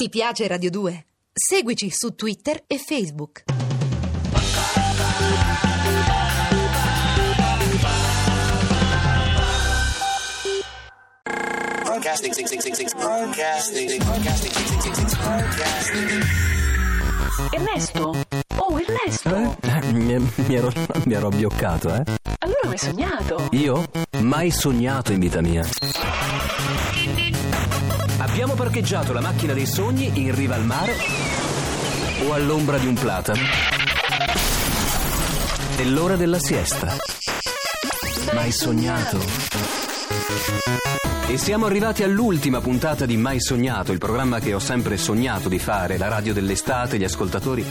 Ti piace Radio 2? Seguici su Twitter e Facebook. Podcasting, six, six, six, podcasting. Ernesto? Oh, Ernesto! Eh? Mi, mi ero, mi ero abbioccato, eh? Allora mi hai sognato? Io? Mai sognato in vita mia. Abbiamo parcheggiato la macchina dei sogni in riva al mare o all'ombra di un platano. È l'ora della siesta. Mai sognato? E siamo arrivati all'ultima puntata di Mai Sognato, il programma che ho sempre sognato di fare, la radio dell'estate, gli ascoltatori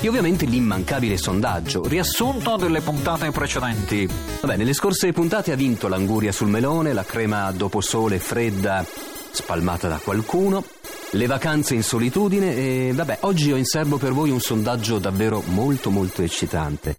e ovviamente l'immancabile sondaggio, riassunto delle puntate precedenti. Vabbè, nelle scorse puntate ha vinto l'anguria sul melone, la crema dopo sole fredda spalmata da qualcuno, le vacanze in solitudine e vabbè, oggi ho in serbo per voi un sondaggio davvero molto molto eccitante.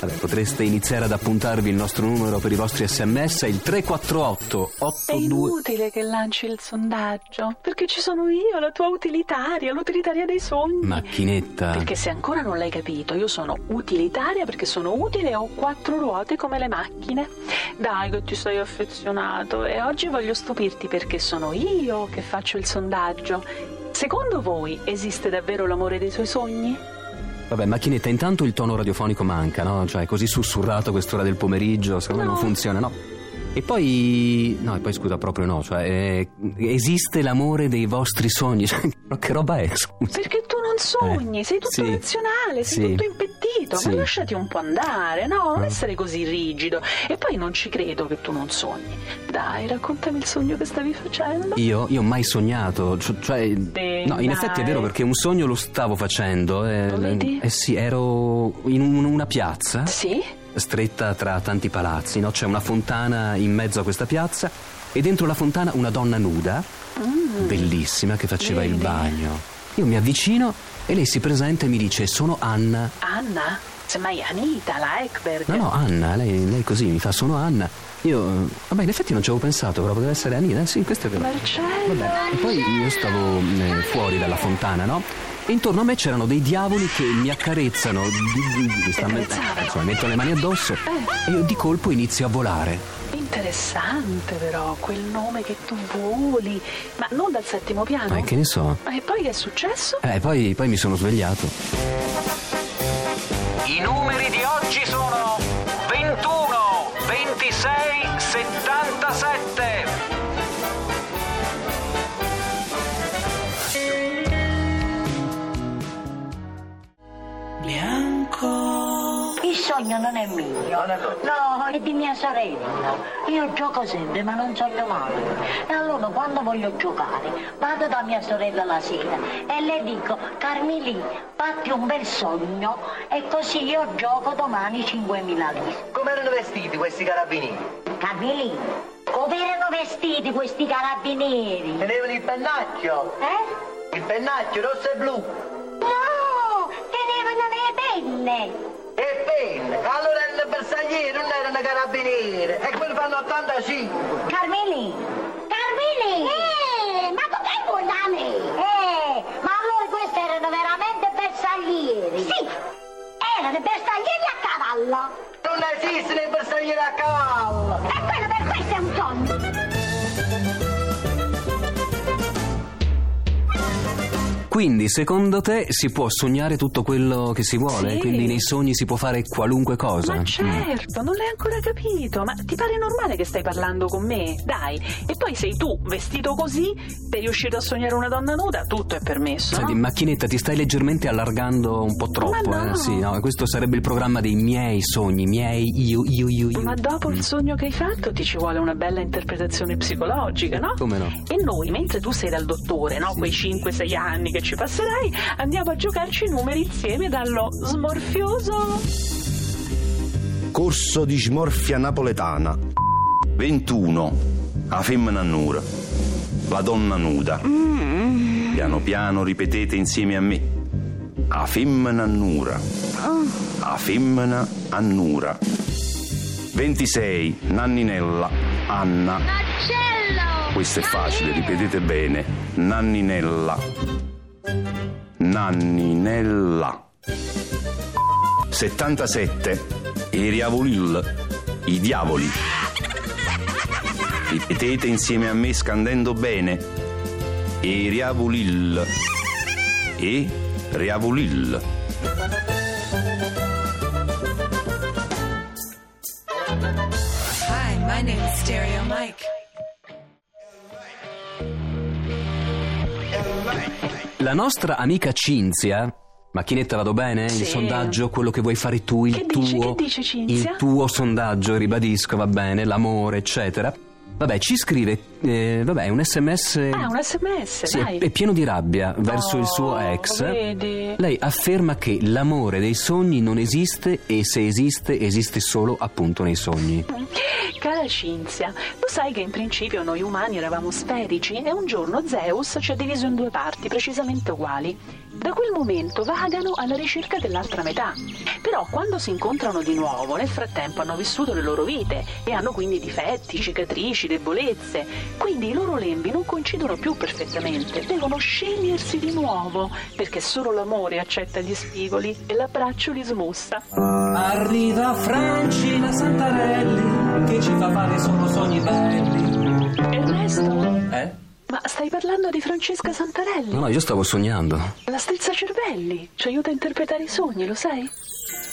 Vabbè, potreste iniziare ad appuntarvi il nostro numero per i vostri sms, il 348 È 82 inutile che lanci il sondaggio, perché ci sono io, la tua utilitaria, l'utilitaria dei sogni. Macchinetta. Perché se ancora non l'hai capito, io sono utilitaria perché sono utile e ho quattro ruote come le macchine. Dai che ti sei affezionato e oggi voglio stupirti perché sono io che faccio il sondaggio. Secondo voi esiste davvero l'amore dei tuoi sogni? Vabbè, macchinetta, intanto il tono radiofonico manca, no? Cioè, così sussurrato a quest'ora del pomeriggio, secondo me No. non funziona, no? E poi. No, e poi scusa, proprio no. Cioè, eh, esiste l'amore dei vostri sogni. Cioè, che roba è, scusa? Perché tu non sogni, Eh, sei tutto sì. razionale, sei Sì. tutto impettito, Sì. ma lasciati un po' andare, no? Non Eh. essere così rigido. E poi non ci credo che tu non sogni. Dai, raccontami il sogno che stavi facendo. Io, io ho mai sognato, cioè, cioè- Sì, no, in effetti è vero perché un sogno lo stavo facendo. Eh, Lo vedi? eh sì, ero in un- una piazza Sì? stretta tra tanti palazzi, no? C'è una fontana in mezzo a questa piazza e dentro la fontana una donna nuda, bellissima, che faceva il Mm. Vedi? bagno. Io mi avvicino e lei si presenta e mi dice: Sono Anna. Anna? Semmai Anita, la Ekberg. No, no, Anna, lei, lei così mi fa: Sono Anna. Io, eh, vabbè, in effetti non ci avevo pensato, però poteva essere Anina. Eh, sì, questo è vero. Marcello. Vabbè, e poi io stavo eh, fuori dalla fontana, no? E intorno a me c'erano dei diavoli che mi accarezzano, di- di- mi stanno- insomma, mettono le mani addosso e io di colpo inizio a volare. Interessante però, quel nome che tu voli. Ma non dal settimo piano? Ma che ne so? E poi che è successo? Eh, poi, poi mi sono svegliato. I numeri di oggi sono sogno non è mio, no, è di mia sorella. Io gioco sempre, ma non sogno mai. E allora quando voglio giocare, vado da mia sorella la sera e le dico, Carmeli, fatti un bel sogno e così io gioco domani 5.000 lire. Come erano vestiti questi carabinieri? Carmeli, come erano vestiti questi carabinieri? Tenevano il pennacchio, Eh? il pennacchio rosso e blu. No, tenevano le penne. Penne, allora erano bersaglieri, non erano carabinieri. E quelli fanno 85. Carmeli! Carmeli! Eh, ma come vuoi da me? Eh, ma allora questi erano veramente bersaglieri? Sì, erano bersaglieri a cavallo. Non esistono i bersaglieri a cavallo. E quello per questo è un sogno. Quindi, secondo te, si può sognare tutto quello che si vuole? Sì. Quindi nei sogni si può fare qualunque cosa? Ma Mm. certo, non l'hai ancora capito. Ma ti pare normale che stai parlando con me? Dai, e poi sei tu, vestito così, sei riuscito a sognare una donna nuda? Tutto è permesso. Senti, no? macchinetta, ti stai leggermente allargando un po' troppo, Ma no. eh? Sì, no, questo sarebbe il programma dei miei sogni, miei io, io, io, io. Ma dopo Mm. il sogno che hai fatto ti ci vuole una bella interpretazione psicologica, no? Come no? E noi, mentre tu sei dal dottore, no? Quei 5-6 anni che ci passerai, andiamo a giocarci i numeri insieme dallo smorfioso. Corso di smorfia napoletana. 21. La femmina nuda. La donna nuda. Piano piano ripetete insieme a me. La femmina annura. La femmina annura. 26. Nanninella. Anna. Questo è facile, ripetete bene. Nanninella. Nanni nella. 77 i riavolil i diavoli. Ripetete insieme a me scandendo bene. E riavolil e riavolil Hi, my name is Stereo Mike. La nostra amica Cinzia. Macchinetta, vado bene? Il Sì. sondaggio, quello che vuoi fare tu, il Che tuo. che dici, Cinzia? Il tuo sondaggio, ribadisco, va bene, l'amore, eccetera. Vabbè, ci scrive, eh, vabbè, un sms. Ah, un sms, Sì, dai. è, pieno di rabbia verso il suo ex. vedi. Lei afferma che l'amore dei sogni non esiste e se esiste, esiste solo appunto nei sogni. Cara Cinzia, tu sai che in principio noi umani eravamo sferici e un giorno Zeus ci ha diviso in due parti precisamente uguali. Da quel momento vagano alla ricerca dell'altra metà. Però quando si incontrano di nuovo, nel frattempo hanno vissuto le loro vite e hanno quindi difetti, cicatrici, debolezze. Quindi i loro lembi non coincidono più perfettamente, devono scegliersi di nuovo, perché solo l'amore accetta gli spigoli e l'abbraccio li smussa. Arriva Franci la Santarelli che ci fa fare solo sogni belli. Ernesto, Eh? ma stai parlando di Francesca Santarelli? No, no, io stavo sognando. La strizza cervelli ci aiuta a interpretare i sogni, lo sai?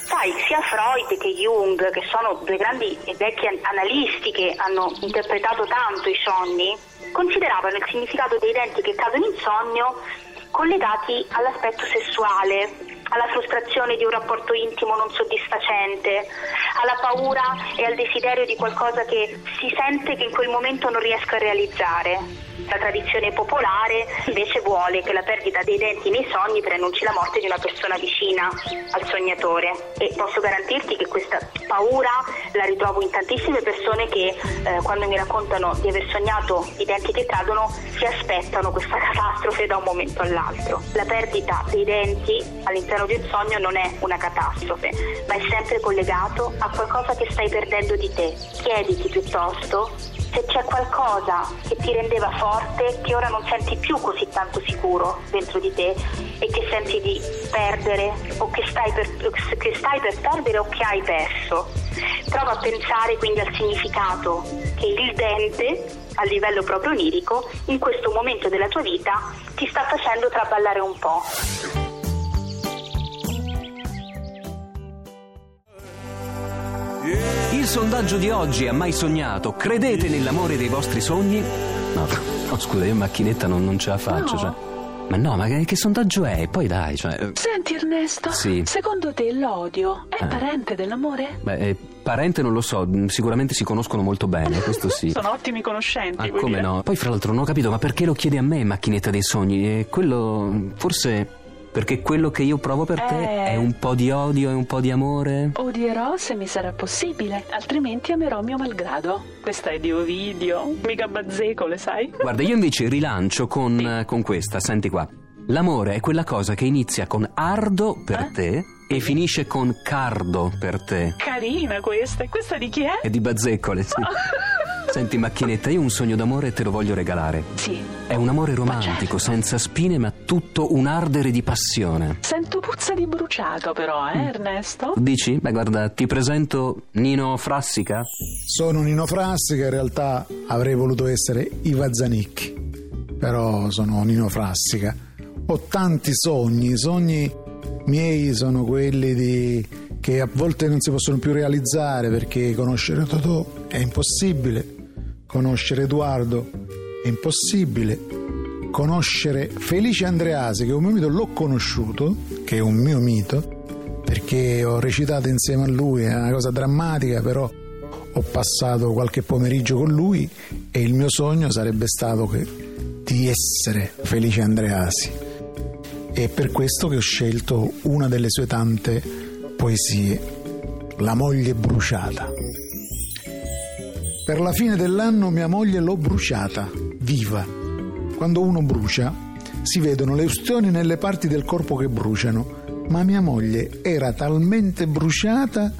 Sai, sia Freud che Jung, che sono due grandi e vecchi an- analisti che hanno interpretato tanto i sogni, consideravano il significato dei denti che cadono in sogno collegati all'aspetto sessuale, alla frustrazione di un rapporto intimo non soddisfacente, alla paura e al desiderio di qualcosa che si sente che in quel momento non riesco a realizzare. La tradizione popolare invece vuole che la perdita dei denti nei sogni preannunci la morte di una persona vicina al sognatore e posso garantirti che questa paura la ritrovo in tantissime persone che eh, quando mi raccontano di aver sognato i denti che cadono si aspettano questa catastrofe da un momento all'altro. La perdita dei denti all'interno di un sogno non è una catastrofe, ma è sempre collegato a qualcosa che stai perdendo di te. Chiediti piuttosto se c'è qualcosa che ti rendeva forte che ora non senti più così tanto sicuro dentro di te e che senti di perdere o che stai per, che stai per perdere o che hai perso. Prova a pensare quindi al significato che il dente a livello proprio onirico in questo momento della tua vita ti sta facendo traballare un po'. Il sondaggio di oggi ha mai sognato? Credete nell'amore dei vostri sogni? No, no scusa, io in macchinetta non, non ce la faccio. No. Cioè. Ma no, ma che, che sondaggio è? Poi dai, cioè. eh, Senti Ernesto, Sì. secondo te l'odio è Eh. parente dell'amore? Beh, eh, parente non lo so, mh, sicuramente si conoscono molto bene, questo sì. Sono ottimi conoscenti. Ma vuoi come dire? no? Poi fra l'altro non ho capito, ma perché lo chiedi a me, macchinetta dei sogni? E quello, forse perché quello che io provo per te Eh. è un po' di odio e un po' di amore? Odierò se mi sarà possibile, altrimenti amerò mio malgrado. Questa è di Ovidio, mica bazzecole, sai? Guarda, io invece rilancio con, con questa, senti qua. L'amore è quella cosa che inizia con ardo per Eh? te e finisce con cardo per te. Carina questa, e questa di chi è? È di bazzeccole, sì. Senti, macchinetta, io un sogno d'amore te lo voglio regalare. Sì, È un amore romantico, senza spine, ma tutto un ardere di passione. sento puzza di bruciato però, eh Ernesto? Dici? Beh, guarda, ti presento Nino Frassica. Sono Nino Frassica, in realtà avrei voluto essere Iva Zanicchi, però sono Nino Frassica. Ho tanti sogni, i sogni miei sono quelli di... che a volte non si possono più realizzare perché conoscere Totò è impossibile, conoscere Edoardo è impossibile, conoscere Felice Andreasi, che è un mio mito, l'ho conosciuto, che è un mio mito, perché ho recitato insieme a lui, è una cosa drammatica, però ho passato qualche pomeriggio con lui e il mio sogno sarebbe stato che- di essere Felice Andreasi. È per questo che ho scelto una delle sue tante poesie, La moglie bruciata. Per la fine dell'anno mia moglie l'ho bruciata, viva. Quando uno brucia, si vedono le ustioni nelle parti del corpo che bruciano, ma mia moglie era talmente bruciata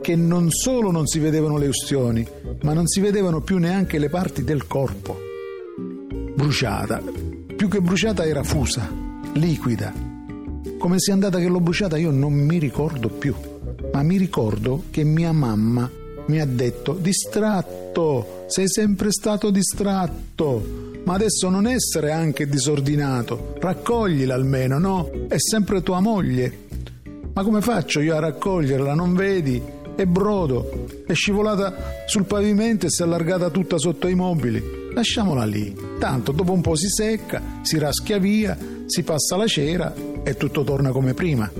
che non solo non si vedevano le ustioni, ma non si vedevano più neanche le parti del corpo. Bruciata, più che bruciata era fusa, liquida, Come sia andata che l'ho bruciata io non mi ricordo più, ma mi ricordo che mia mamma mi ha detto distratto, sei sempre stato distratto. Ma adesso non essere anche disordinato, raccoglila almeno, no? È sempre tua moglie. Ma come faccio io a raccoglierla? Non vedi? È brodo, è scivolata sul pavimento e si è allargata tutta sotto ai mobili. Lasciamola lì. Tanto dopo un po' si secca, si raschia via, si passa la cera e tutto torna come prima.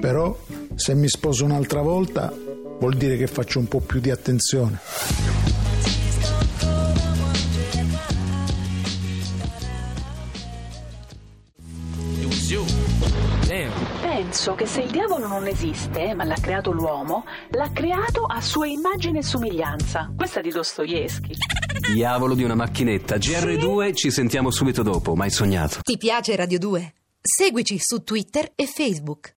Però se mi sposo un'altra volta vuol dire che faccio un po' più di attenzione. Penso che se il diavolo non esiste, ma l'ha creato l'uomo, l'ha creato a sua immagine e somiglianza. Questa è di Dostoevsky. Diavolo di una macchinetta. GR2 ci sentiamo subito dopo, mai sognato. Ti piace Radio 2? Seguici su Twitter e Facebook.